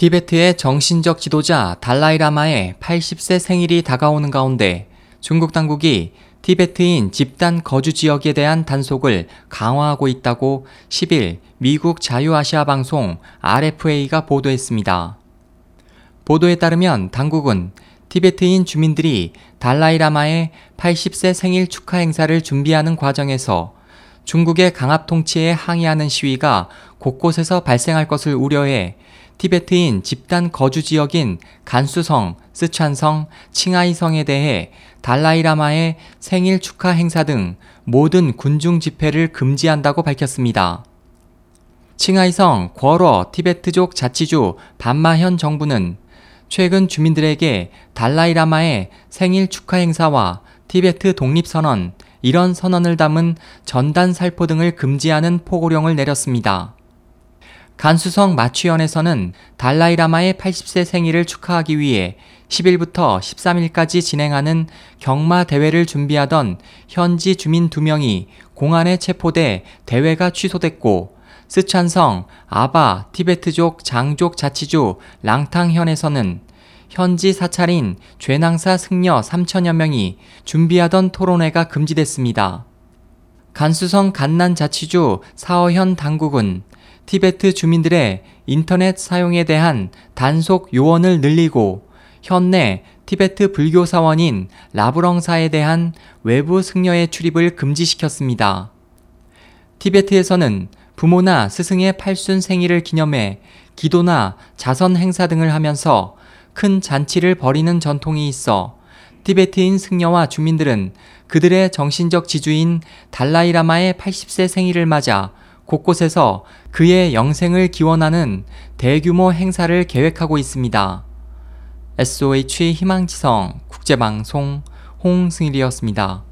티베트의 정신적 지도자 달라이라마의 80세 생일이 다가오는 가운데 중국 당국이 티베트인 집단 거주 지역에 대한 단속을 강화하고 있다고 10일 미국 자유아시아 방송 RFA가 보도했습니다. 보도에 따르면 당국은 티베트인 주민들이 달라이라마의 80세 생일 축하 행사를 준비하는 과정에서 중국의 강압 통치에 항의하는 시위가 곳곳에서 발생할 것을 우려해 티베트인 집단 거주 지역인 간수성, 스촨성, 칭하이성에 대해 달라이라마의 생일 축하 행사 등 모든 군중 집회를 금지한다고 밝혔습니다. 칭하이성 궈러 티베트족 자치주 반마현 정부는 최근 주민들에게 달라이라마의 생일 축하 행사와 티베트 독립선언, 이런 선언을 담은 전단 살포 등을 금지하는 포고령을 내렸습니다. 간수성 마취현에서는 달라이라마의 80세 생일을 축하하기 위해 10일부터 13일까지 진행하는 경마 대회를 준비하던 현지 주민 2명이 공안에 체포돼 대회가 취소됐고 스촨성 아바 티베트족 장족 자치주 랑탕현에서는 현지 사찰인 죄낭사 승려 3천여 명이 준비하던 토론회가 금지됐습니다. 간수성 간난 자치주 사어현 당국은 티베트 주민들의 인터넷 사용에 대한 단속 요원을 늘리고 현내 티베트 불교 사원인 라브렁사에 대한 외부 승려의 출입을 금지시켰습니다. 티베트에서는 부모나 스승의 팔순 생일을 기념해 기도나 자선 행사 등을 하면서 큰 잔치를 벌이는 전통이 있어 티베트인 승려와 주민들은 그들의 정신적 지주인 달라이라마의 80세 생일을 맞아 곳곳에서 그의 영생을 기원하는 대규모 행사를 계획하고 있습니다. SOH 희망지성 국제방송 홍승일이었습니다.